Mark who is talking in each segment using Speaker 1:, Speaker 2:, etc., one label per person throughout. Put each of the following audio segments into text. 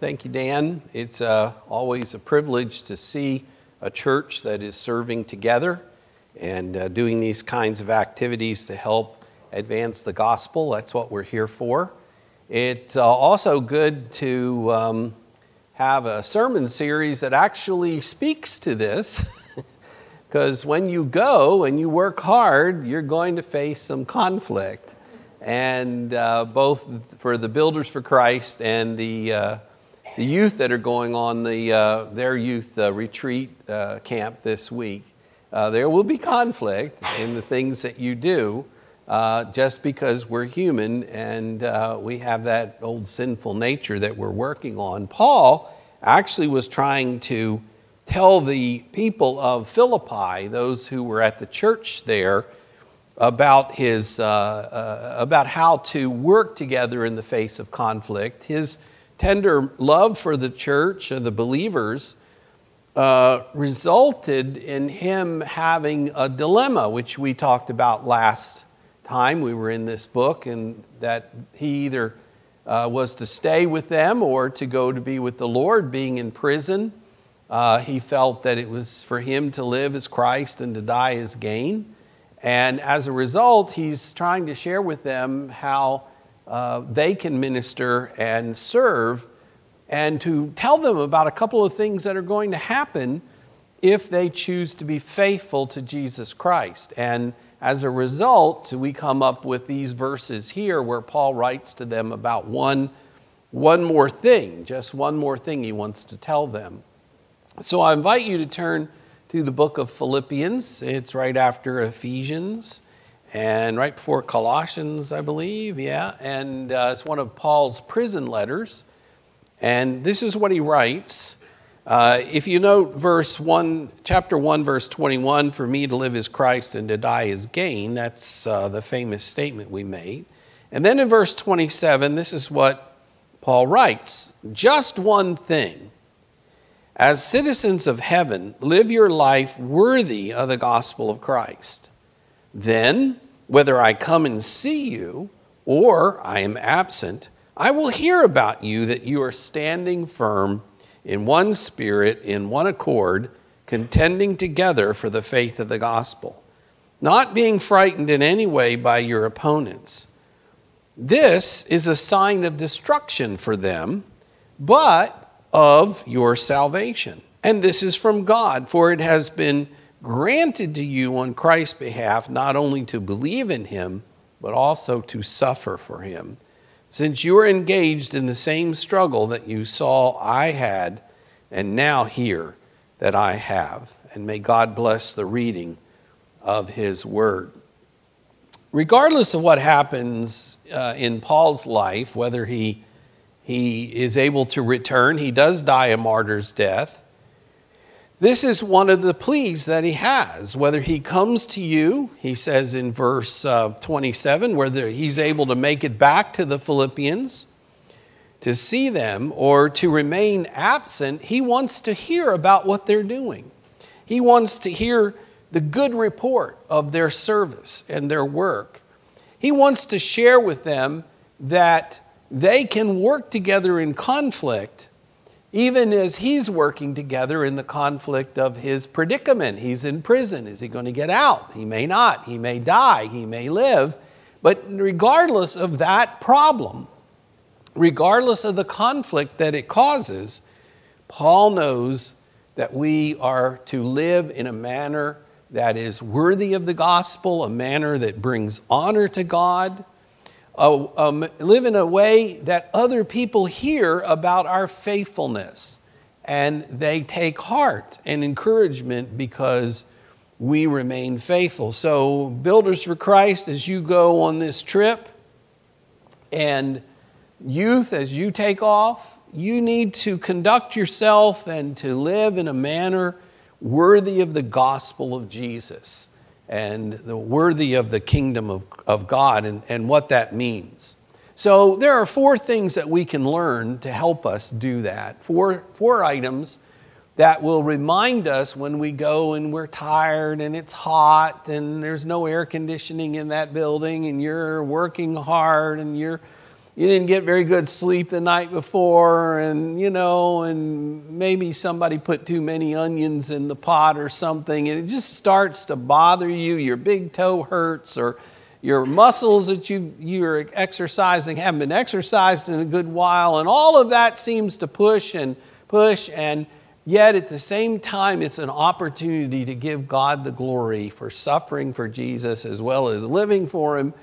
Speaker 1: Thank you, Dan. It's uh, always a privilege to see a church that is serving together and uh, doing these kinds of activities to help advance the gospel. That's what we're here for. It's uh, also good to um, have a sermon series that actually speaks to this. Because when you go and you work hard, you're going to face some conflict. And uh, both for the Builders for Christ and the, uh, the youth that are going on the, uh, their youth uh, retreat uh, camp this week, uh, there will be conflict in the things that you do. just because we're human and we have that old sinful nature that we're working on. Paul actually was trying to tell the people of Philippi, those who were at the church there, about his uh, uh, about how to work together in the face of conflict. His tender love for the church and the believers uh, resulted in him having a dilemma, which we talked about last time we were in this book, and that he either uh, was to stay with them or to go to be with the Lord, being in prison. Uh, he felt that it was for him to live as Christ and to die as gain. And as a result, he's trying to share with them how uh, they can minister and serve and to tell them about a couple of things that are going to happen if they choose to be faithful to Jesus Christ. And as a result, we come up with these verses here where Paul writes to them about one, one more thing, just one more thing he wants to tell them. So I invite you to turn to the book of Philippians. It's right after Ephesians and right before Colossians, I believe. Yeah, and uh, it's one of Paul's prison letters. And this is what he writes. Uh, if you note verse 1, chapter 1, verse 21, for me to live is Christ and to die is gain, that's uh, the famous statement we made. And then in verse 27, this is what Paul writes just one thing. As citizens of heaven, live your life worthy of the gospel of Christ. Then, whether I come and see you or I am absent, I will hear about you that you are standing firm in one spirit, in one accord, contending together for the faith of the gospel, not being frightened in any way by your opponents. This is a sign of destruction for them, but of your salvation. And this is from God, for it has been granted to you on Christ's behalf not only to believe in him, but also to suffer for him since you are engaged in the same struggle that you saw I had and now hear that I have. And may God bless the reading of His Word. Regardless of what happens uh, in Paul's life, whether he, he is able to return, he does die a martyr's death. This is one of the pleas that he has. Whether he comes to you, he says in verse uh, 27, whether he's able to make it back to the Philippians to see them or to remain absent, he wants to hear about what they're doing. He wants to hear the good report of their service and their work. He wants to share with them that they can work together in conflict even as he's working together in the conflict of his predicament. He's in prison. Is he going to get out? He may not. He may die. He may live. But regardless of that problem, regardless of the conflict that it causes, Paul knows that we are to live in a manner that is worthy of the gospel, a manner that brings honor to God, uh, um, live in a way that other people hear about our faithfulness and they take heart and encouragement because we remain faithful. So, Builders for Christ, as you go on this trip, and youth, as you take off, you need to conduct yourself and to live in a manner worthy of the gospel of Jesus and the worthy of the kingdom of, of God and, and what that means. So there are four things that we can learn to help us do that. Four, four items that will remind us when we go and we're tired and it's hot and there's no air conditioning in that building and you're working hard and you're you didn't get very good sleep the night before, and you know, and maybe somebody put too many onions in the pot or something, and it just starts to bother you. Your big toe hurts, or your muscles that you, you're exercising haven't been exercised in a good while, and all of that seems to push and push, and yet at the same time, it's an opportunity to give God the glory for suffering for Jesus as well as living for Him.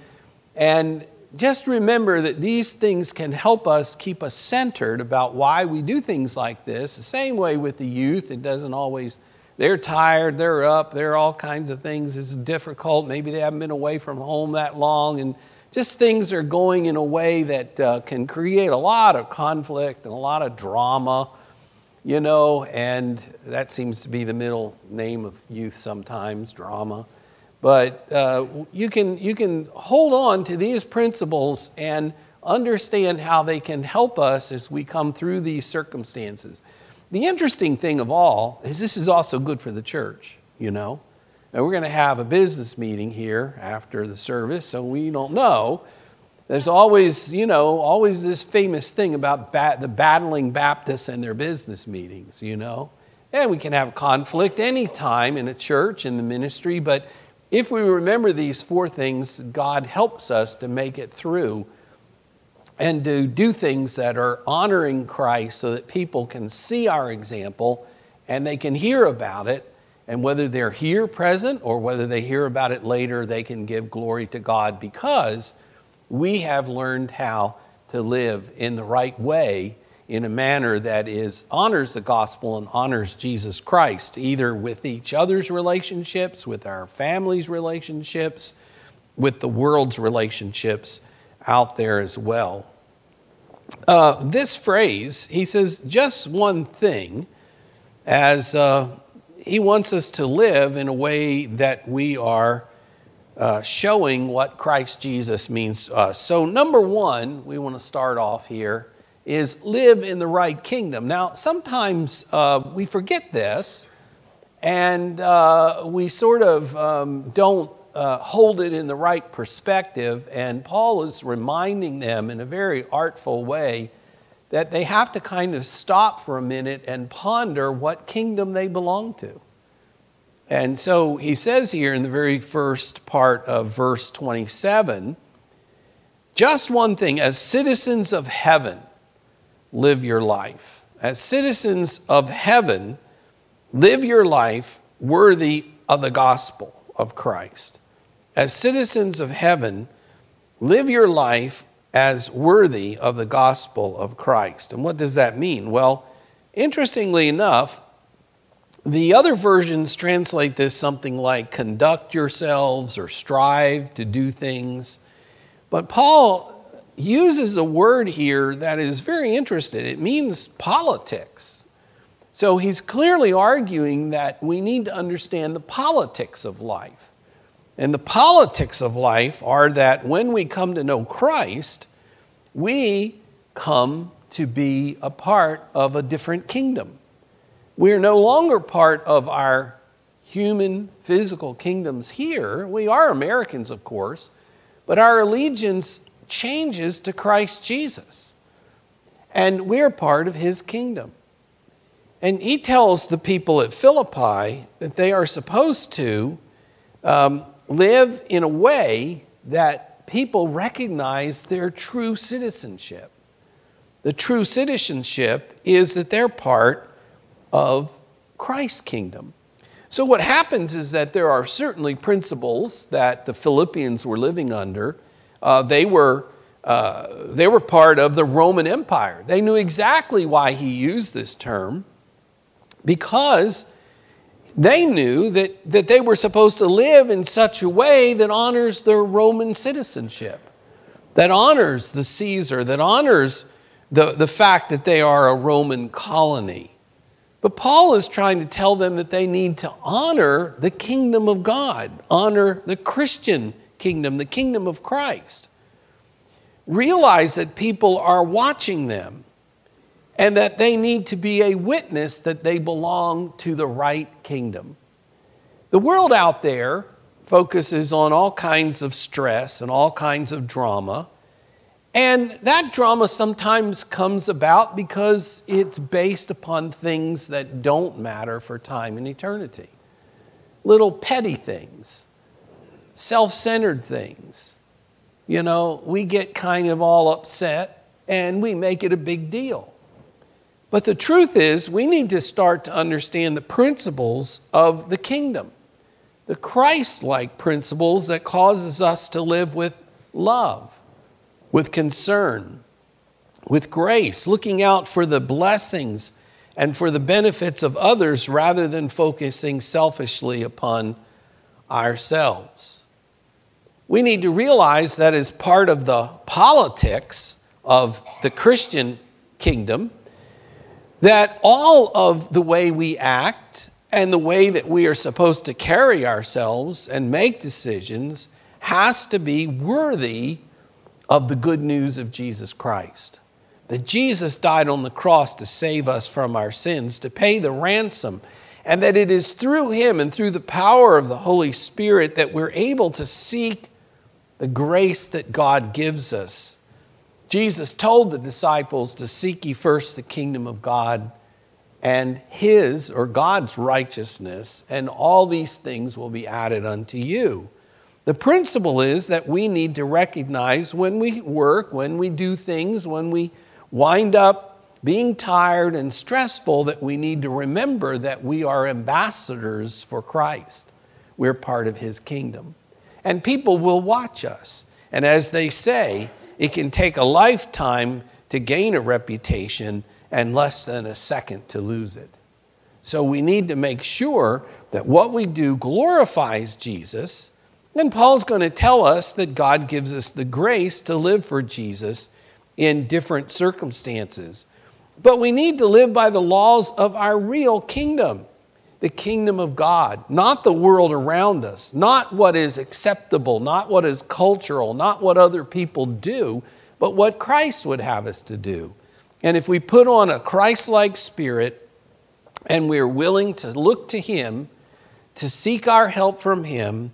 Speaker 1: And just remember that these things can help us keep us centered about why we do things like this. The same way with the youth, it doesn't always, they're tired, they're up, there are all kinds of things. It's difficult. Maybe they haven't been away from home that long, and just things are going in a way that uh, can create a lot of conflict and a lot of drama, you know, and that seems to be the middle name of youth sometimes drama. But uh, you, can, you can hold on to these principles and understand how they can help us as we come through these circumstances. The interesting thing of all is this is also good for the church, you know. And we're going to have a business meeting here after the service, so we don't know. There's always, you know, always this famous thing about bat- the battling Baptists and their business meetings, you know. And we can have conflict anytime in a church, in the ministry, but if we remember these four things, God helps us to make it through and to do things that are honoring Christ so that people can see our example and they can hear about it. And whether they're here present or whether they hear about it later, they can give glory to God because we have learned how to live in the right way in a manner that is honors the gospel and honors Jesus Christ, either with each other's relationships, with our families' relationships, with the world's relationships out there as well. Uh, this phrase, he says, just one thing, as uh, he wants us to live in a way that we are uh, showing what Christ Jesus means to us. So, number one, we want to start off here is live in the right kingdom. Now, sometimes uh, we forget this and uh, we sort of um, don't uh, hold it in the right perspective. And Paul is reminding them in a very artful way that they have to kind of stop for a minute and ponder what kingdom they belong to. And so he says here in the very first part of verse 27 just one thing, as citizens of heaven, live your life. As citizens of heaven, live your life worthy of the gospel of Christ. As citizens of heaven, live your life as worthy of the gospel of Christ. And what does that mean? Well, interestingly enough, the other versions translate this something like conduct yourselves or strive to do things. But Paul uses a word here that is very interesting. It means politics. So he's clearly arguing that we need to understand the politics of life. And the politics of life are that when we come to know Christ, we come to be a part of a different kingdom. We are no longer part of our human physical kingdoms here. We are Americans, of course, but our allegiance changes to Christ Jesus. And we're part of his kingdom. And he tells the people at Philippi that they are supposed to um, live in a way that people recognize their true citizenship. The true citizenship is that they're part of Christ's kingdom. So, what happens is that there are certainly principles that the Philippians were living under uh, they, were, uh, they were part of the Roman Empire. They knew exactly why he used this term because they knew that, that they were supposed to live in such a way that honors their Roman citizenship, that honors the Caesar, that honors the, the fact that they are a Roman colony. But Paul is trying to tell them that they need to honor the kingdom of God, honor the Christian kingdom, the kingdom of Christ. Realize that people are watching them and that they need to be a witness that they belong to the right kingdom. The world out there focuses on all kinds of stress and all kinds of drama, And that drama sometimes comes about because it's based upon things that don't matter for time and eternity. Little petty things, self centered things. You know, we get kind of all upset and we make it a big deal. But the truth is, we need to start to understand the principles of the kingdom, the Christ like principles that causes us to live with love with concern, with grace, looking out for the blessings and for the benefits of others rather than focusing selfishly upon ourselves. We need to realize that as part of the politics of the Christian kingdom, that all of the way we act and the way that we are supposed to carry ourselves and make decisions has to be worthy of the good news of Jesus Christ. That Jesus died on the cross to save us from our sins, to pay the ransom, and that it is through Him and through the power of the Holy Spirit that we're able to seek the grace that God gives us. Jesus told the disciples to seek ye first the kingdom of God and His or God's righteousness, and all these things will be added unto you. The principle is that we need to recognize when we work, when we do things, when we wind up being tired and stressful, that we need to remember that we are ambassadors for Christ. We're part of His kingdom. And people will watch us. And as they say, it can take a lifetime to gain a reputation and less than a second to lose it. So we need to make sure that what we do glorifies Jesus then Paul's going to tell us that God gives us the grace to live for Jesus in different circumstances. But we need to live by the laws of our real kingdom, the kingdom of God, not the world around us, not what is acceptable, not what is cultural, not what other people do, but what Christ would have us to do. And if we put on a Christ like spirit and we're willing to look to Him, to seek our help from Him,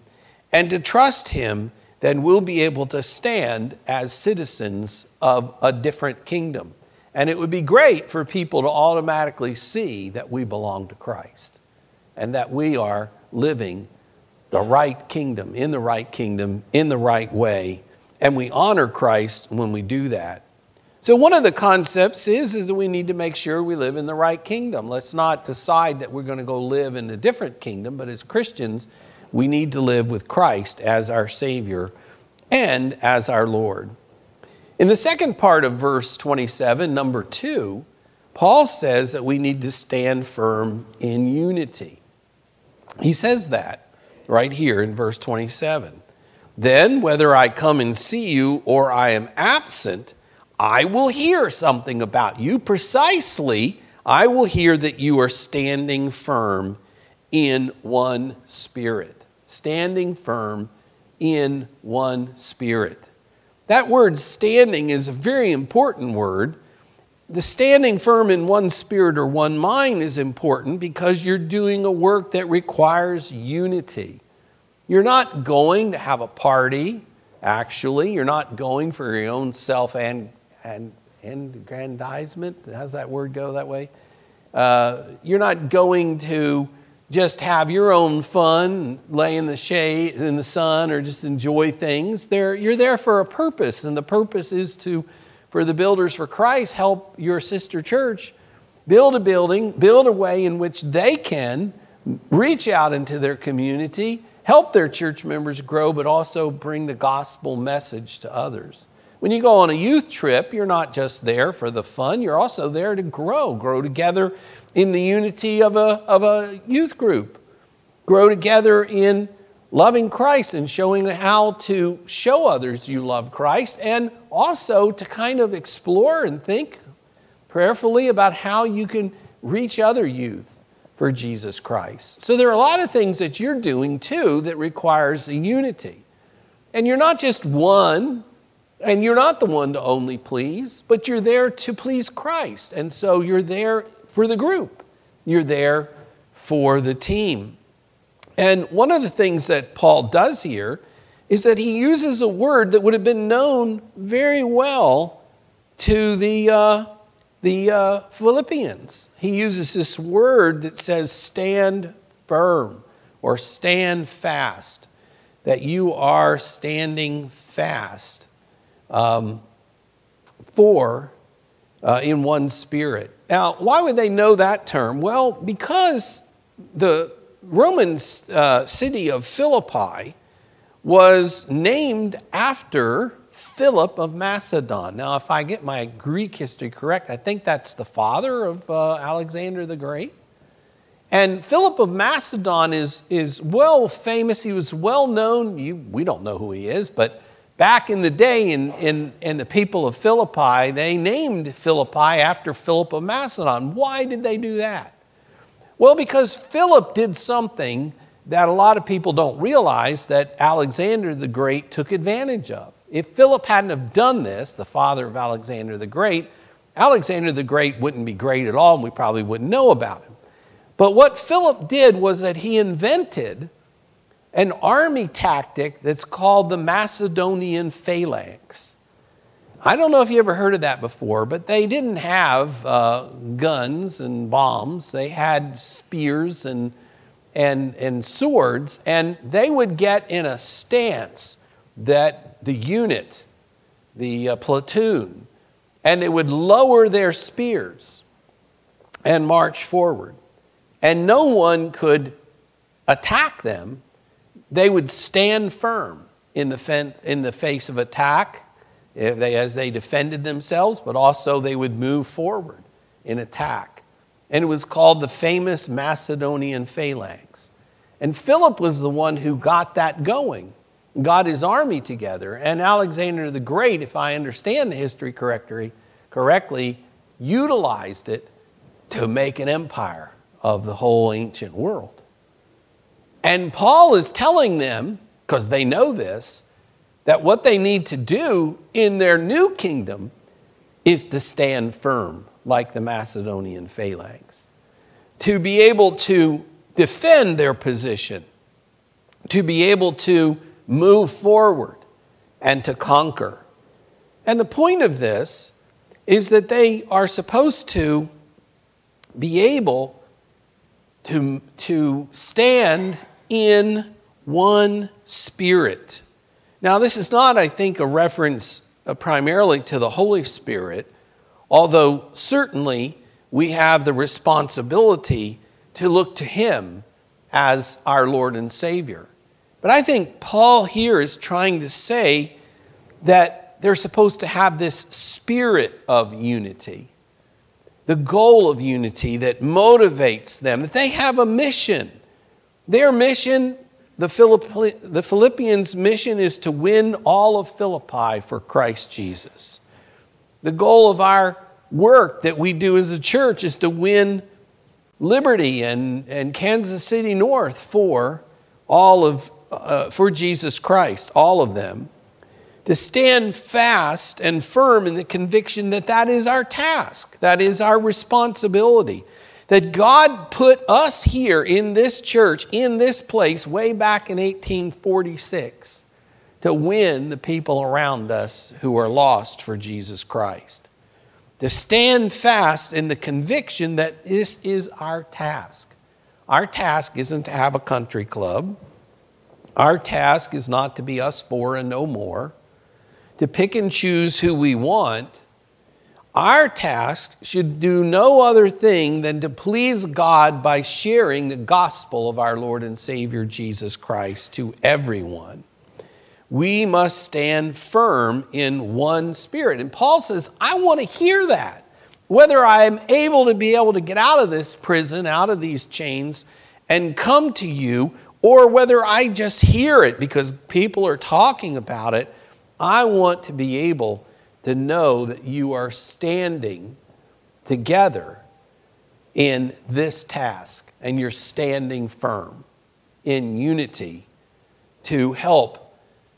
Speaker 1: and to trust Him, then we'll be able to stand as citizens of a different kingdom. And it would be great for people to automatically see that we belong to Christ and that we are living the right kingdom, in the right kingdom, in the right way. And we honor Christ when we do that. So, one of the concepts is, is that we need to make sure we live in the right kingdom. Let's not decide that we're going to go live in a different kingdom, but as Christians, we need to live with Christ as our Savior and as our Lord. In the second part of verse 27, number two, Paul says that we need to stand firm in unity. He says that right here in verse 27. Then, whether I come and see you or I am absent, I will hear something about you. Precisely, I will hear that you are standing firm in one spirit standing firm in one spirit. That word standing is a very important word. The standing firm in one spirit or one mind is important because you're doing a work that requires unity. You're not going to have a party, actually. You're not going for your own self and, and, and aggrandizement. How's that word go that way? Uh, you're not going to just have your own fun, lay in the shade, in the sun, or just enjoy things. There, you're there for a purpose, and the purpose is to, for the Builders for Christ, help your sister church build a building, build a way in which they can reach out into their community, help their church members grow, but also bring the gospel message to others. When you go on a youth trip, you're not just there for the fun, you're also there to grow, grow together in the unity of a, of a youth group, grow together in loving Christ and showing how to show others you love Christ, and also to kind of explore and think prayerfully about how you can reach other youth for Jesus Christ. So there are a lot of things that you're doing too that requires a unity. And you're not just one, and you're not the one to only please, but you're there to please Christ. And so you're there for the group, you're there for the team. And one of the things that Paul does here is that he uses a word that would have been known very well to the, uh, the uh, Philippians. He uses this word that says stand firm or stand fast, that you are standing fast um, for uh, in one spirit. Now, why would they know that term? Well, because the Roman uh, city of Philippi was named after Philip of Macedon. Now, if I get my Greek history correct, I think that's the father of uh, Alexander the Great. And Philip of Macedon is, is well famous. He was well known. You, we don't know who he is, but back in the day, in, in, in the people of Philippi, they named Philippi after Philip of Macedon. Why did they do that? Well, because Philip did something that a lot of people don't realize that Alexander the Great took advantage of. If Philip hadn't have done this, the father of Alexander the Great, Alexander the Great wouldn't be great at all, and we probably wouldn't know about him. But what Philip did was that he invented an army tactic that's called the Macedonian phalanx. I don't know if you ever heard of that before, but they didn't have uh, guns and bombs. They had spears and, and, and swords, and they would get in a stance that the unit, the uh, platoon, and they would lower their spears and march forward and no one could attack them, they would stand firm in the, in the face of attack they, as they defended themselves, but also they would move forward in attack. And it was called the famous Macedonian phalanx. And Philip was the one who got that going, got his army together. And Alexander the Great, if I understand the history correctly, correctly utilized it to make an empire of the whole ancient world. And Paul is telling them, because they know this, that what they need to do in their new kingdom is to stand firm like the Macedonian phalanx, to be able to defend their position, to be able to move forward and to conquer. And the point of this is that they are supposed to be able to, to stand in one spirit. Now, this is not, I think, a reference uh, primarily to the Holy Spirit, although certainly we have the responsibility to look to Him as our Lord and Savior. But I think Paul here is trying to say that they're supposed to have this spirit of unity the goal of unity that motivates them, that they have a mission. Their mission, the, the Philippians' mission, is to win all of Philippi for Christ Jesus. The goal of our work that we do as a church is to win Liberty and, and Kansas City North for all of uh, for Jesus Christ, all of them to stand fast and firm in the conviction that that is our task, that is our responsibility. That God put us here in this church, in this place, way back in 1846 to win the people around us who are lost for Jesus Christ. To stand fast in the conviction that this is our task. Our task isn't to have a country club. Our task is not to be us four and no more to pick and choose who we want, our task should do no other thing than to please God by sharing the gospel of our Lord and Savior Jesus Christ to everyone. We must stand firm in one spirit. And Paul says, I want to hear that. Whether I'm able to be able to get out of this prison, out of these chains, and come to you, or whether I just hear it because people are talking about it, I want to be able to know that you are standing together in this task and you're standing firm in unity to help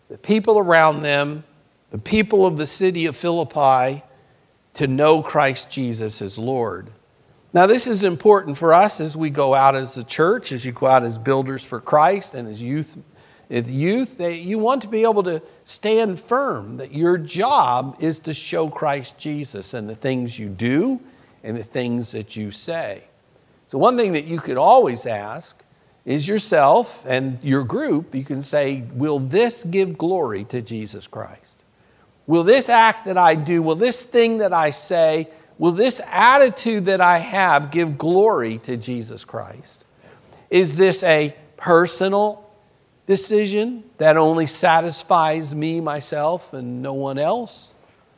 Speaker 1: the people around them, the people of the city of Philippi, to know Christ Jesus as Lord. Now, this is important for us as we go out as a church, as you go out as builders for Christ and as youth with youth, they, you want to be able to stand firm that your job is to show Christ Jesus and the things you do and the things that you say. So, one thing that you could always ask is yourself and your group, you can say, Will this give glory to Jesus Christ? Will this act that I do, will this thing that I say, will this attitude that I have give glory to Jesus Christ? Is this a personal decision that only satisfies me, myself, and no one else?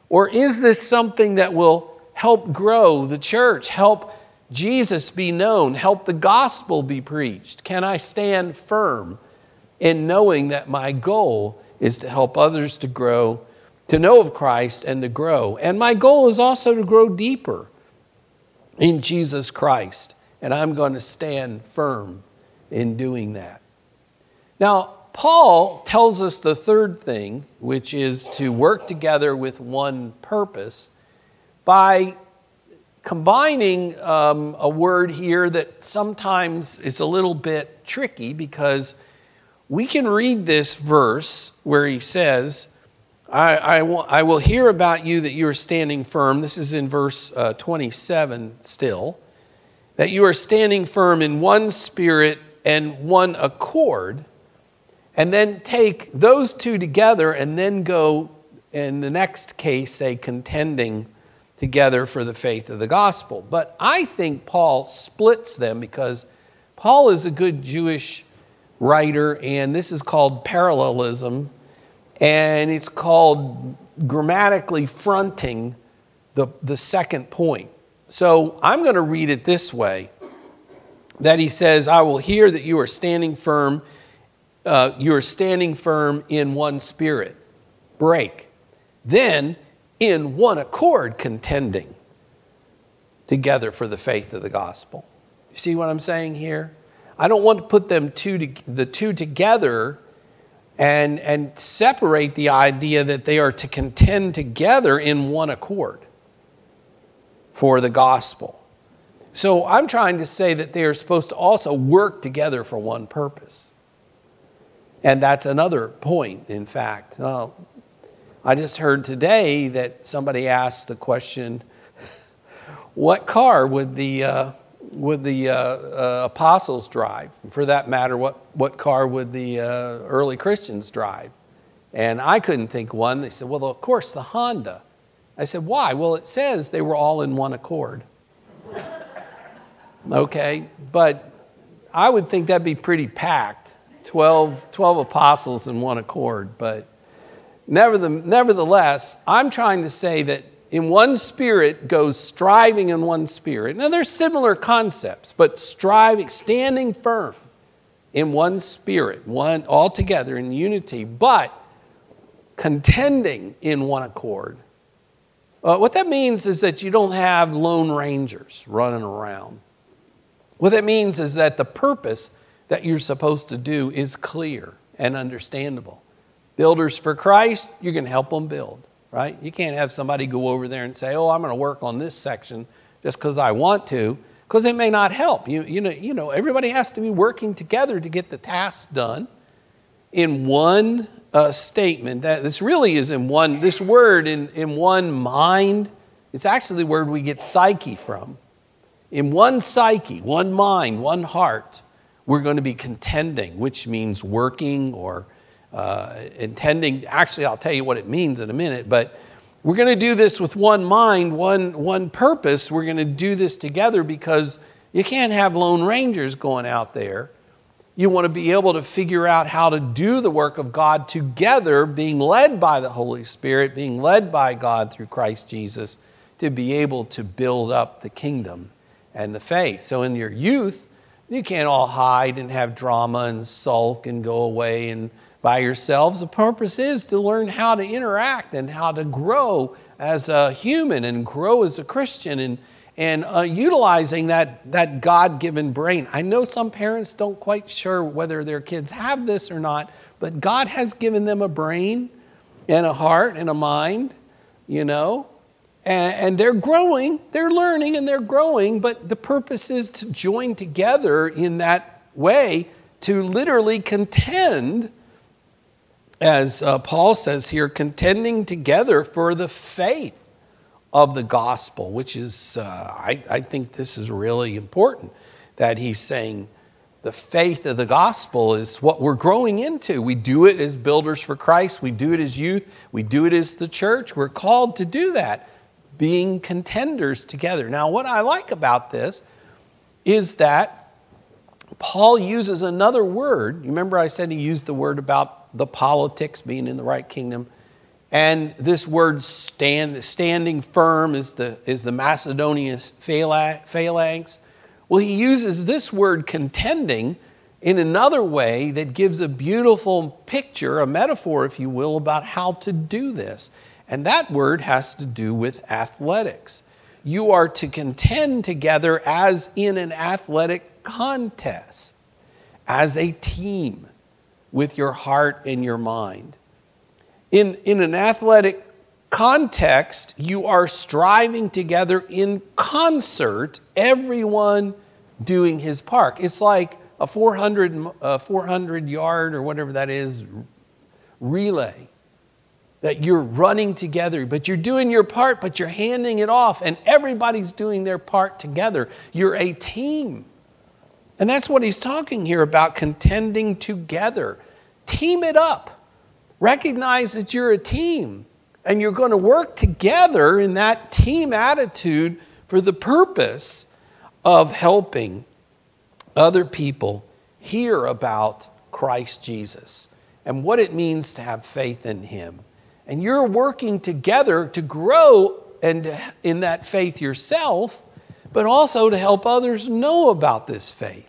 Speaker 1: Or is this something that will help grow the church, help Jesus be known, help the gospel be preached? Can I stand firm in knowing that my goal is to help others to grow, to know of Christ, and to grow? And my goal is also to grow deeper in Jesus Christ. And I'm going to stand firm in doing that. Now, Paul tells us the third thing, which is to work together with one purpose by combining um, a word here that sometimes is a little bit tricky because we can read this verse where he says, I, I, will, I will hear about you that you are standing firm. This is in verse uh, 27 still. That you are standing firm in one spirit and one accord. And then take those two together and then go, in the next case, say, contending together for the faith of the gospel. But I think Paul splits them because Paul is a good Jewish writer, and this is called parallelism, and it's called grammatically fronting the, the second point. So I'm going to read it this way that he says, I will hear that you are standing firm, uh, you are standing firm in one spirit. Break. Then in one accord contending together for the faith of the gospel. You see what I'm saying here? I don't want to put them two to, the two together and, and separate the idea that they are to contend together in one accord for the gospel. So I'm trying to say that they are supposed to also work together for one purpose. And that's another point, in fact. I just heard today that somebody asked the question, what car would the, uh, would the uh, uh, apostles drive? For that matter, what, what car would the uh, early Christians drive? And I couldn't think one. They said, well, of course, the Honda. I said, why? Well, it says they were all in one accord. okay, but I would think that'd be pretty packed 12, 12 apostles in one accord, but Nevertheless, I'm trying to say that in one spirit goes striving in one spirit. Now, there's similar concepts, but striving, standing firm in one spirit, one all together in unity, but contending in one accord. Uh, what that means is that you don't have lone rangers running around. What that means is that the purpose that you're supposed to do is clear and understandable. Builders for Christ, you're going to help them build, right? You can't have somebody go over there and say, oh, I'm going to work on this section just because I want to, because it may not help. You, you, know, you know, everybody has to be working together to get the task done in one uh, statement. That this really is in one, this word in, in one mind, it's actually the word we get psyche from. In one psyche, one mind, one heart, we're going to be contending, which means working or uh, intending, actually, I'll tell you what it means in a minute, but we're going to do this with one mind, one, one purpose. We're going to do this together because you can't have lone rangers going out there. You want to be able to figure out how to do the work of God together, being led by the Holy Spirit, being led by God through Christ Jesus, to be able to build up the kingdom and the faith. So in your youth, you can't all hide and have drama and sulk and go away and by yourselves. The purpose is to learn how to interact and how to grow as a human and grow as a Christian and, and uh, utilizing that, that God given brain. I know some parents don't quite sure whether their kids have this or not, but God has given them a brain and a heart and a mind, you know, and, they're growing, they're learning and they're growing, but the purpose is to join together in that way to literally contend as uh, Paul says here, contending together for the faith of the gospel, which is, uh, I, I think this is really important that he's saying the faith of the gospel is what we're growing into. We do it as builders for Christ, we do it as youth, we do it as the church. We're called to do that, being contenders together. Now, what I like about this is that Paul uses another word. You remember I said he used the word about the politics, being in the right kingdom. And this word stand, standing firm is the, is the Macedonian phalanx. Well, he uses this word contending in another way that gives a beautiful picture, a metaphor, if you will, about how to do this. And that word has to do with athletics. You are to contend together as in an athletic contest, as a team with your heart and your mind. In, in an athletic context, you are striving together in concert, everyone doing his part. It's like a 400, uh, 400 yard or whatever that is relay that you're running together, but you're doing your part, but you're handing it off, and everybody's doing their part together. You're a team. And that's what he's talking here about contending together. Team it up. Recognize that you're a team and you're going to work together in that team attitude for the purpose of helping other people hear about Christ Jesus and what it means to have faith in Him. And you're working together to grow and in that faith yourself, but also to help others know about this faith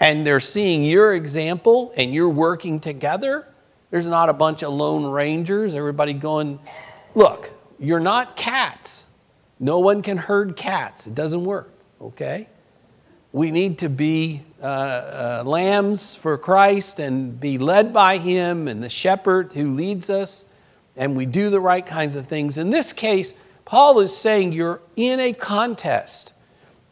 Speaker 1: and they're seeing your example and you're working together, there's not a bunch of lone rangers, everybody going, look, you're not cats. No one can herd cats. It doesn't work, okay? We need to be uh, uh, lambs for Christ and be led by Him and the shepherd who leads us, and we do the right kinds of things. In this case, Paul is saying you're in a contest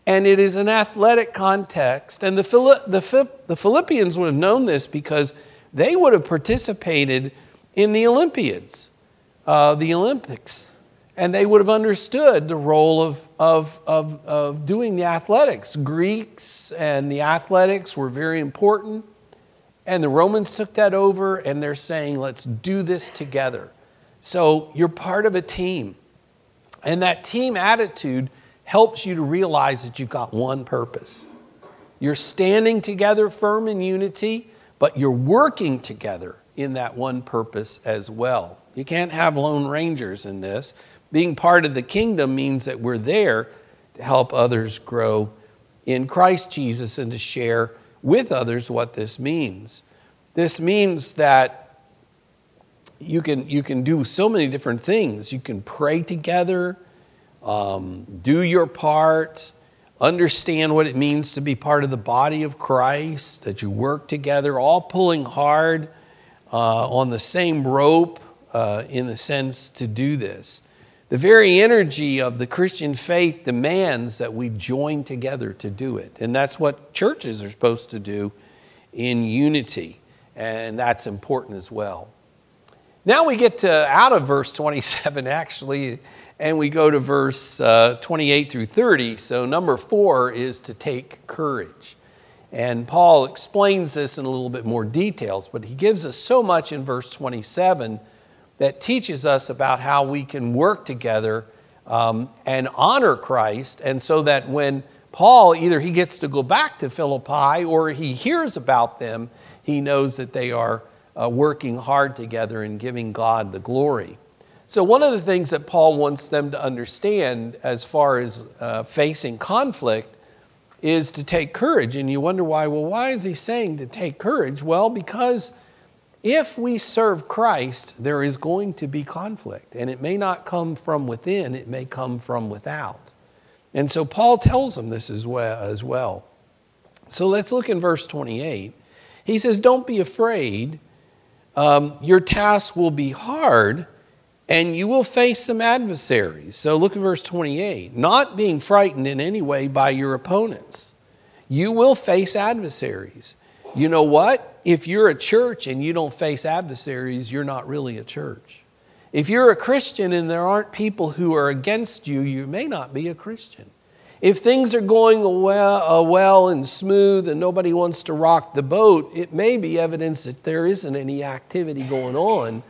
Speaker 1: and it is an athletic context. And the, the, the Philippians would have known this because they would have participated in the Olympiads, uh, the Olympics, and they would have understood the role of, of, of, of doing the athletics. Greeks and the athletics were very important, and the Romans took that over, and they're saying, let's do this together. So you're part of a team. And that team attitude helps you to realize that you've got one purpose. You're standing together firm in unity, but you're working together in that one purpose as well. You can't have lone rangers in this. Being part of the kingdom means that we're there to help others grow in Christ Jesus and to share with others what this means. This means that you can, you can do so many different things. You can pray together, um, do your part, understand what it means to be part of the body of Christ, that you work together, all pulling hard uh, on the same rope uh, in the sense to do this. The very energy of the Christian faith demands that we join together to do it. And that's what churches are supposed to do in unity. And that's important as well. Now we get to out of verse 27, actually, and we go to verse uh, 28 through 30. So, number four is to take courage. And Paul explains this in a little bit more details, but he gives us so much in verse 27 that teaches us about how we can work together um, and honor Christ. And so that when Paul either he gets to go back to Philippi or he hears about them, he knows that they are uh, working hard together and giving God the glory. So, one of the things that Paul wants them to understand as far as uh, facing conflict is to take courage. And you wonder why. Well, why is he saying to take courage? Well, because if we serve Christ, there is going to be conflict. And it may not come from within, it may come from without. And so Paul tells them this as well. As well. So let's look in verse 28. He says, Don't be afraid. Um, your task will be hard and you will face some adversaries. So look at verse 28. Not being frightened in any way by your opponents. You will face adversaries. You know what? if you're a church and you don't face adversaries, you're not really a church. If you're a Christian and there aren't people who are against you, you may not be a Christian. If things are going well, uh, well and smooth and nobody wants to rock the boat, it may be evidence that there isn't any activity going on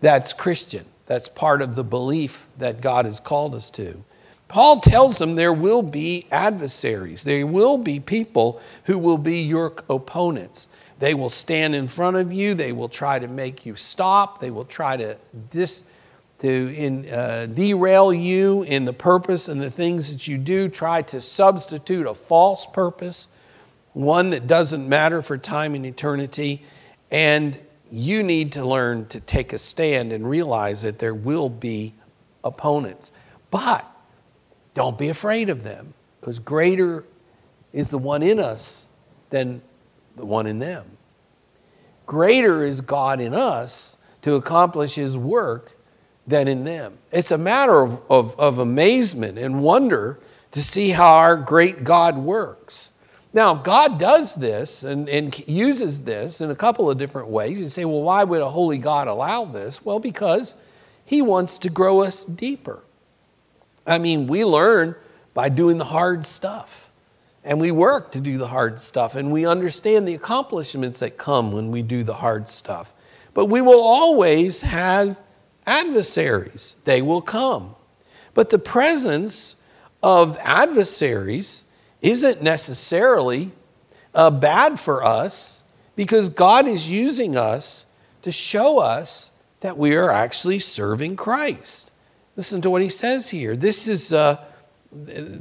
Speaker 1: that's Christian. That's part of the belief that God has called us to. Paul tells them there will be adversaries. There will be people who will be your opponents. They will stand in front of you. They will try to make you stop. They will try to dis, to in, uh, derail you in the purpose and the things that you do, try to substitute a false purpose, one that doesn't matter for time and eternity. And you need to learn to take a stand and realize that there will be opponents. But don't be afraid of them, because greater is the one in us than the one in them. Greater is God in us to accomplish his work than in them. It's a matter of, of, of amazement and wonder to see how our great God works. Now, God does this and, and uses this in a couple of different ways. You say, well, why would a holy God allow this? Well, because He wants to grow us deeper. I mean, we learn by doing the hard stuff, and we work to do the hard stuff, and we understand the accomplishments that come when we do the hard stuff. But we will always have adversaries, they will come. But the presence of adversaries isn't necessarily uh, bad for us because God is using us to show us that we are actually serving Christ. Listen to what he says here. This is, uh,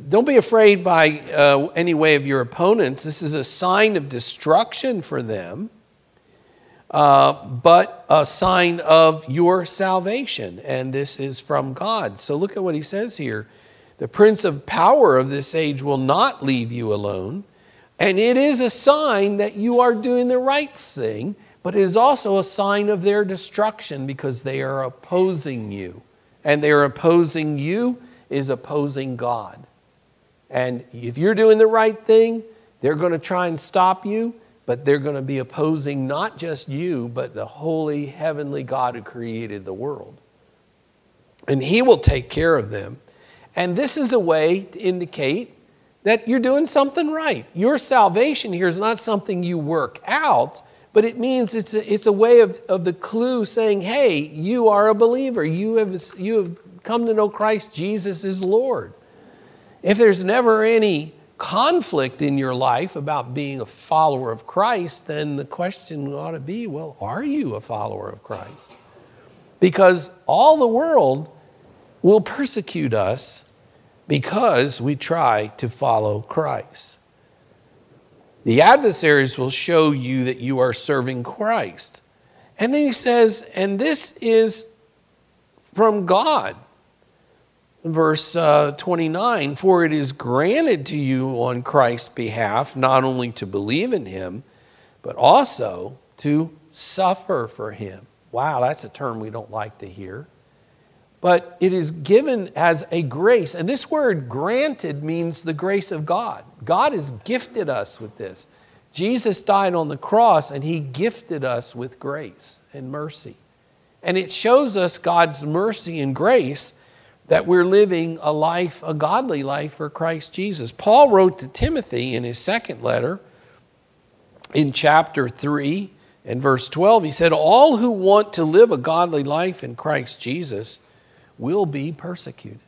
Speaker 1: don't be afraid by uh, any way of your opponents. This is a sign of destruction for them uh, but a sign of your salvation. And this is from God. So look at what he says here. The prince of power of this age will not leave you alone. And it is a sign that you are doing the right thing, but it is also a sign of their destruction because they are opposing you. And they are opposing you is opposing God. And if you're doing the right thing, they're going to try and stop you but they're going to be opposing not just you, but the holy heavenly God who created the world. And He will take care of them. And this is a way to indicate that you're doing something right. Your salvation here is not something you work out, but it means it's a, it's a way of, of the clue saying, hey, you are a believer. You have, you have come to know Christ Jesus is Lord. If there's never any conflict in your life about being a follower of Christ, then the question ought to be well, are you a follower of Christ? Because all the world will persecute us because we try to follow Christ. The adversaries will show you that you are serving Christ. And then he says, and this is from God verse uh, 29 For it is granted to you on Christ's behalf not only to believe in him, but also to suffer for him. Wow, that's a term we don't like to hear. But it is given as a grace. And this word granted means the grace of God. God has gifted us with this. Jesus died on the cross and he gifted us with grace and mercy. And it shows us God's mercy and grace that we're living a life, a godly life for Christ Jesus. Paul wrote to Timothy in his second letter in chapter 3 and verse 12. He said, All who want to live a godly life in Christ Jesus will be persecuted.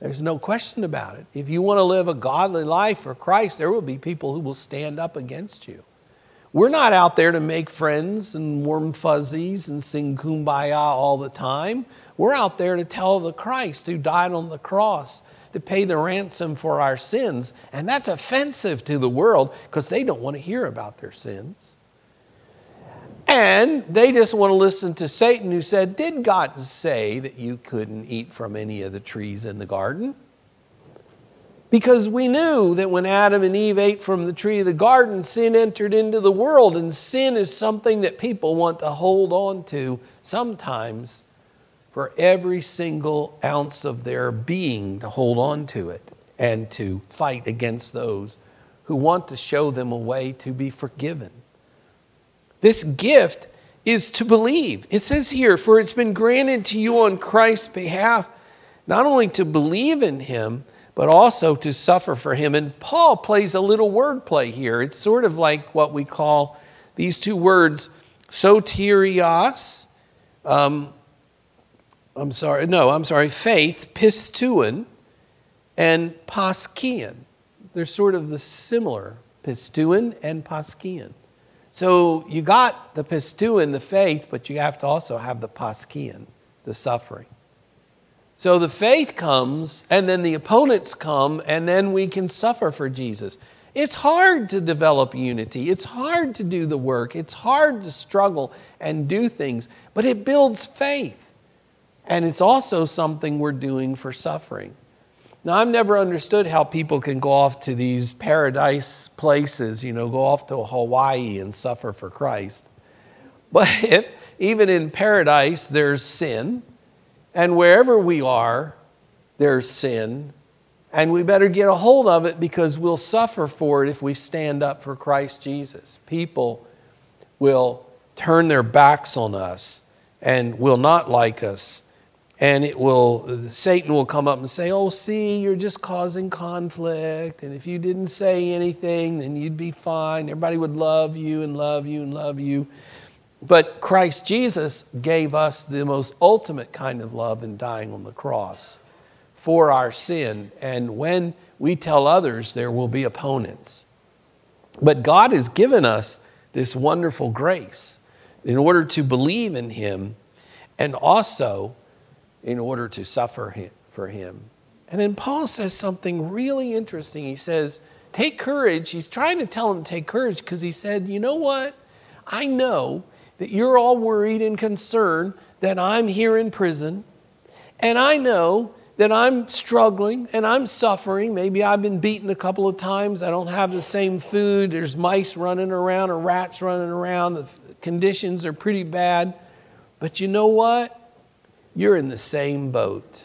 Speaker 1: There's no question about it. If you want to live a godly life for Christ, there will be people who will stand up against you. We're not out there to make friends and warm fuzzies and sing kumbaya all the time. We're out there to tell the Christ who died on the cross to pay the ransom for our sins. And that's offensive to the world because they don't want to hear about their sins. And they just want to listen to Satan who said, Did God say that you couldn't eat from any of the trees in the garden? Because we knew that when Adam and Eve ate from the tree of the garden, sin entered into the world, and sin is something that people want to hold on to sometimes for every single ounce of their being to hold on to it and to fight against those who want to show them a way to be forgiven. This gift is to believe. It says here, For it's been granted to you on Christ's behalf, not only to believe in him, but also to suffer for him. And Paul plays a little wordplay here. It's sort of like what we call these two words, soterios. Um, I'm sorry, no, I'm sorry, faith, pisteuon, and paskein. They're sort of the similar, pisteuon and paskein. So you got the pisteuon, the faith, but you have to also have the paskein, the suffering. So the faith comes, and then the opponents come, and then we can suffer for Jesus. It's hard to develop unity. It's hard to do the work. It's hard to struggle and do things, but it builds faith. And it's also something we're doing for suffering. Now, I've never understood how people can go off to these paradise places, you know, go off to Hawaii and suffer for Christ. But if, even in paradise, there's sin, and wherever we are, there's sin, and we better get a hold of it because we'll suffer for it if we stand up for Christ Jesus. People will turn their backs on us and will not like us. And it will satan will come up and say oh see you're just causing conflict. And if you didn't say anything then you'd be fine. Everybody would love you and love you and love you but christ jesus gave us the most ultimate kind of love in dying on the cross for our sin and when we tell others there will be opponents but god has given us this wonderful grace in order to believe in him and also in order to suffer for him. And then Paul says something really interesting. He says, Take courage. He's trying to tell him to take courage because he said, You know what? I know that you're all worried and concerned that I'm here in prison. And I know that I'm struggling and I'm suffering. Maybe I've been beaten a couple of times. I don't have the same food. There's mice running around or rats running around. The conditions are pretty bad. But you know what? you're in the same boat.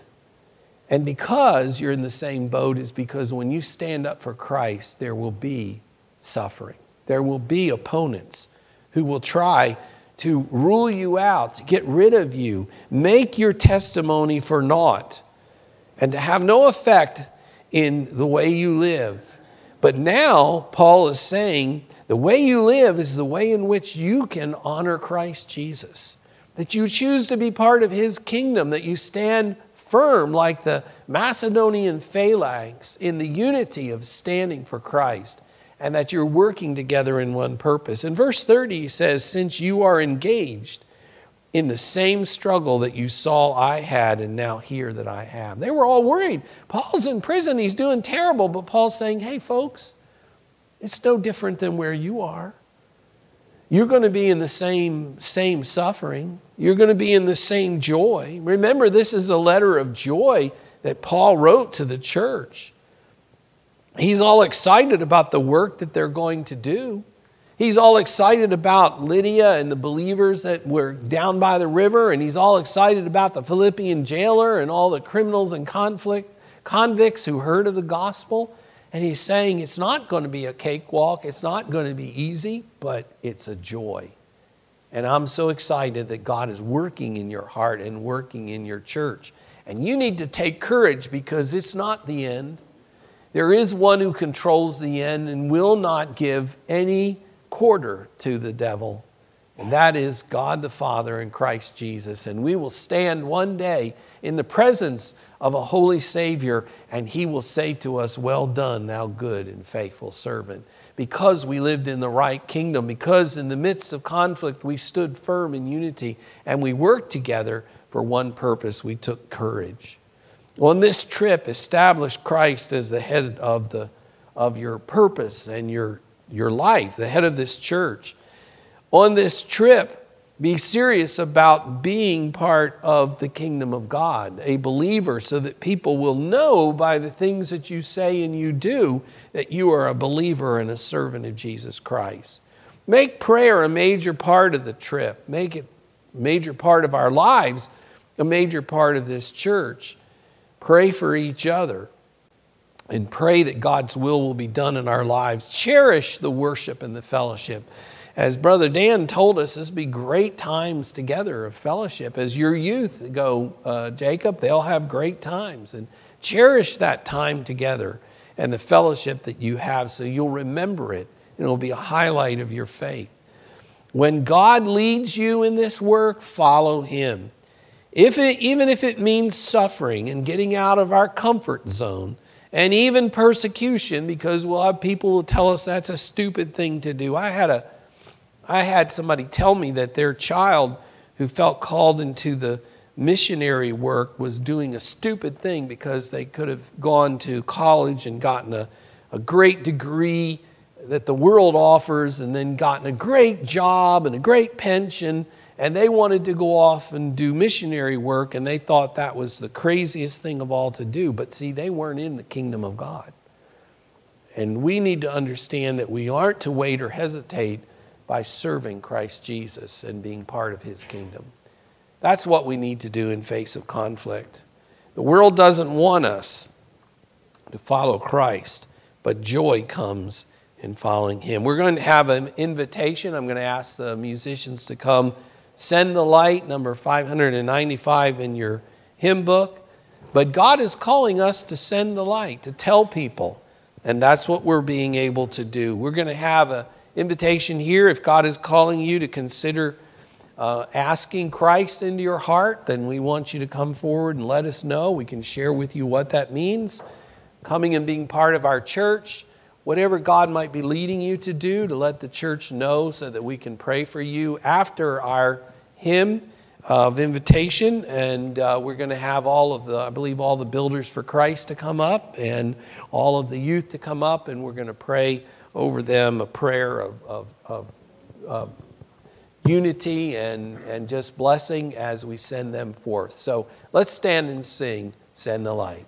Speaker 1: And because you're in the same boat is because when you stand up for Christ, there will be suffering. There will be opponents who will try to rule you out, get rid of you, make your testimony for naught, and to have no effect in the way you live. But now, Paul is saying the way you live is the way in which you can honor Christ Jesus that you choose to be part of his kingdom, that you stand firm like the Macedonian phalanx in the unity of standing for Christ, and that you're working together in one purpose. And verse 30, he says, Since you are engaged in the same struggle that you saw I had and now hear that I have. They were all worried. Paul's in prison, he's doing terrible, but Paul's saying, Hey, folks, it's no different than where you are. You're going to be in the same, same suffering. You're going to be in the same joy. Remember, this is a letter of joy that Paul wrote to the church. He's all excited about the work that they're going to do. He's all excited about Lydia and the believers that were down by the river, and he's all excited about the Philippian jailer and all the criminals and conflict, convicts who heard of the gospel. And he's saying it's not going to be a cakewalk, it's not going to be easy, but it's a joy. And I'm so excited that God is working in your heart and working in your church. And you need to take courage because it's not the end. There is one who controls the end and will not give any quarter to the devil. And that is God the Father and Christ Jesus. And we will stand one day in the presence of a holy Savior, and He will say to us, Well done, thou good and faithful servant. Because we lived in the right kingdom, because in the midst of conflict we stood firm in unity and we worked together for one purpose, we took courage. On this trip, establish Christ as the head of, the, of your purpose and your, your life, the head of this church. On this trip, be serious about being part of the kingdom of God, a believer, so that people will know by the things that you say and you do that you are a believer and a servant of Jesus Christ. Make prayer a major part of the trip, make it a major part of our lives, a major part of this church. Pray for each other and pray that God's will will be done in our lives. Cherish the worship and the fellowship as Brother Dan told us, this will be great times together of fellowship. As your youth go, uh, Jacob, they'll have great times. And cherish that time together and the fellowship that you have so you'll remember it. And it'll be a highlight of your faith. When God leads you in this work, follow Him. If it, even if it means suffering and getting out of our comfort zone, and even persecution, because we'll have people who tell us that's a stupid thing to do. I had, a, I had somebody tell me that their child who felt called into the missionary work was doing a stupid thing because they could have gone to college and gotten a, a great degree that the world offers and then gotten a great job and a great pension and they wanted to go off and do missionary work and they thought that was the craziest thing of all to do. But see they weren't in the kingdom of god. And we need to understand that we aren't to wait or hesitate by serving christ jesus and being part of his kingdom. That's what we need to do in face of conflict. The world doesn't want us to follow christ but joy comes in following him. We're going to have an invitation. I'm going to ask the musicians to come Send the Light, number 595 in your hymn book. But God is calling us to send the light, to tell people. And that's what we're being able to do. We're going to have an invitation here. If God is calling you to consider uh, asking Christ into your heart, then we want you to come forward and let us know. We can share with you what that means. Coming and being part of our church whatever God might be leading you to do to let the church know so that we can pray for you after our hymn of invitation. And uh, we're going to have all of the, I believe, all the builders for Christ to come up and all of the youth to come up, and we're going to pray over them a prayer of, of, of, of unity and, and just blessing as we send them forth. So let's stand and sing, Send the Light.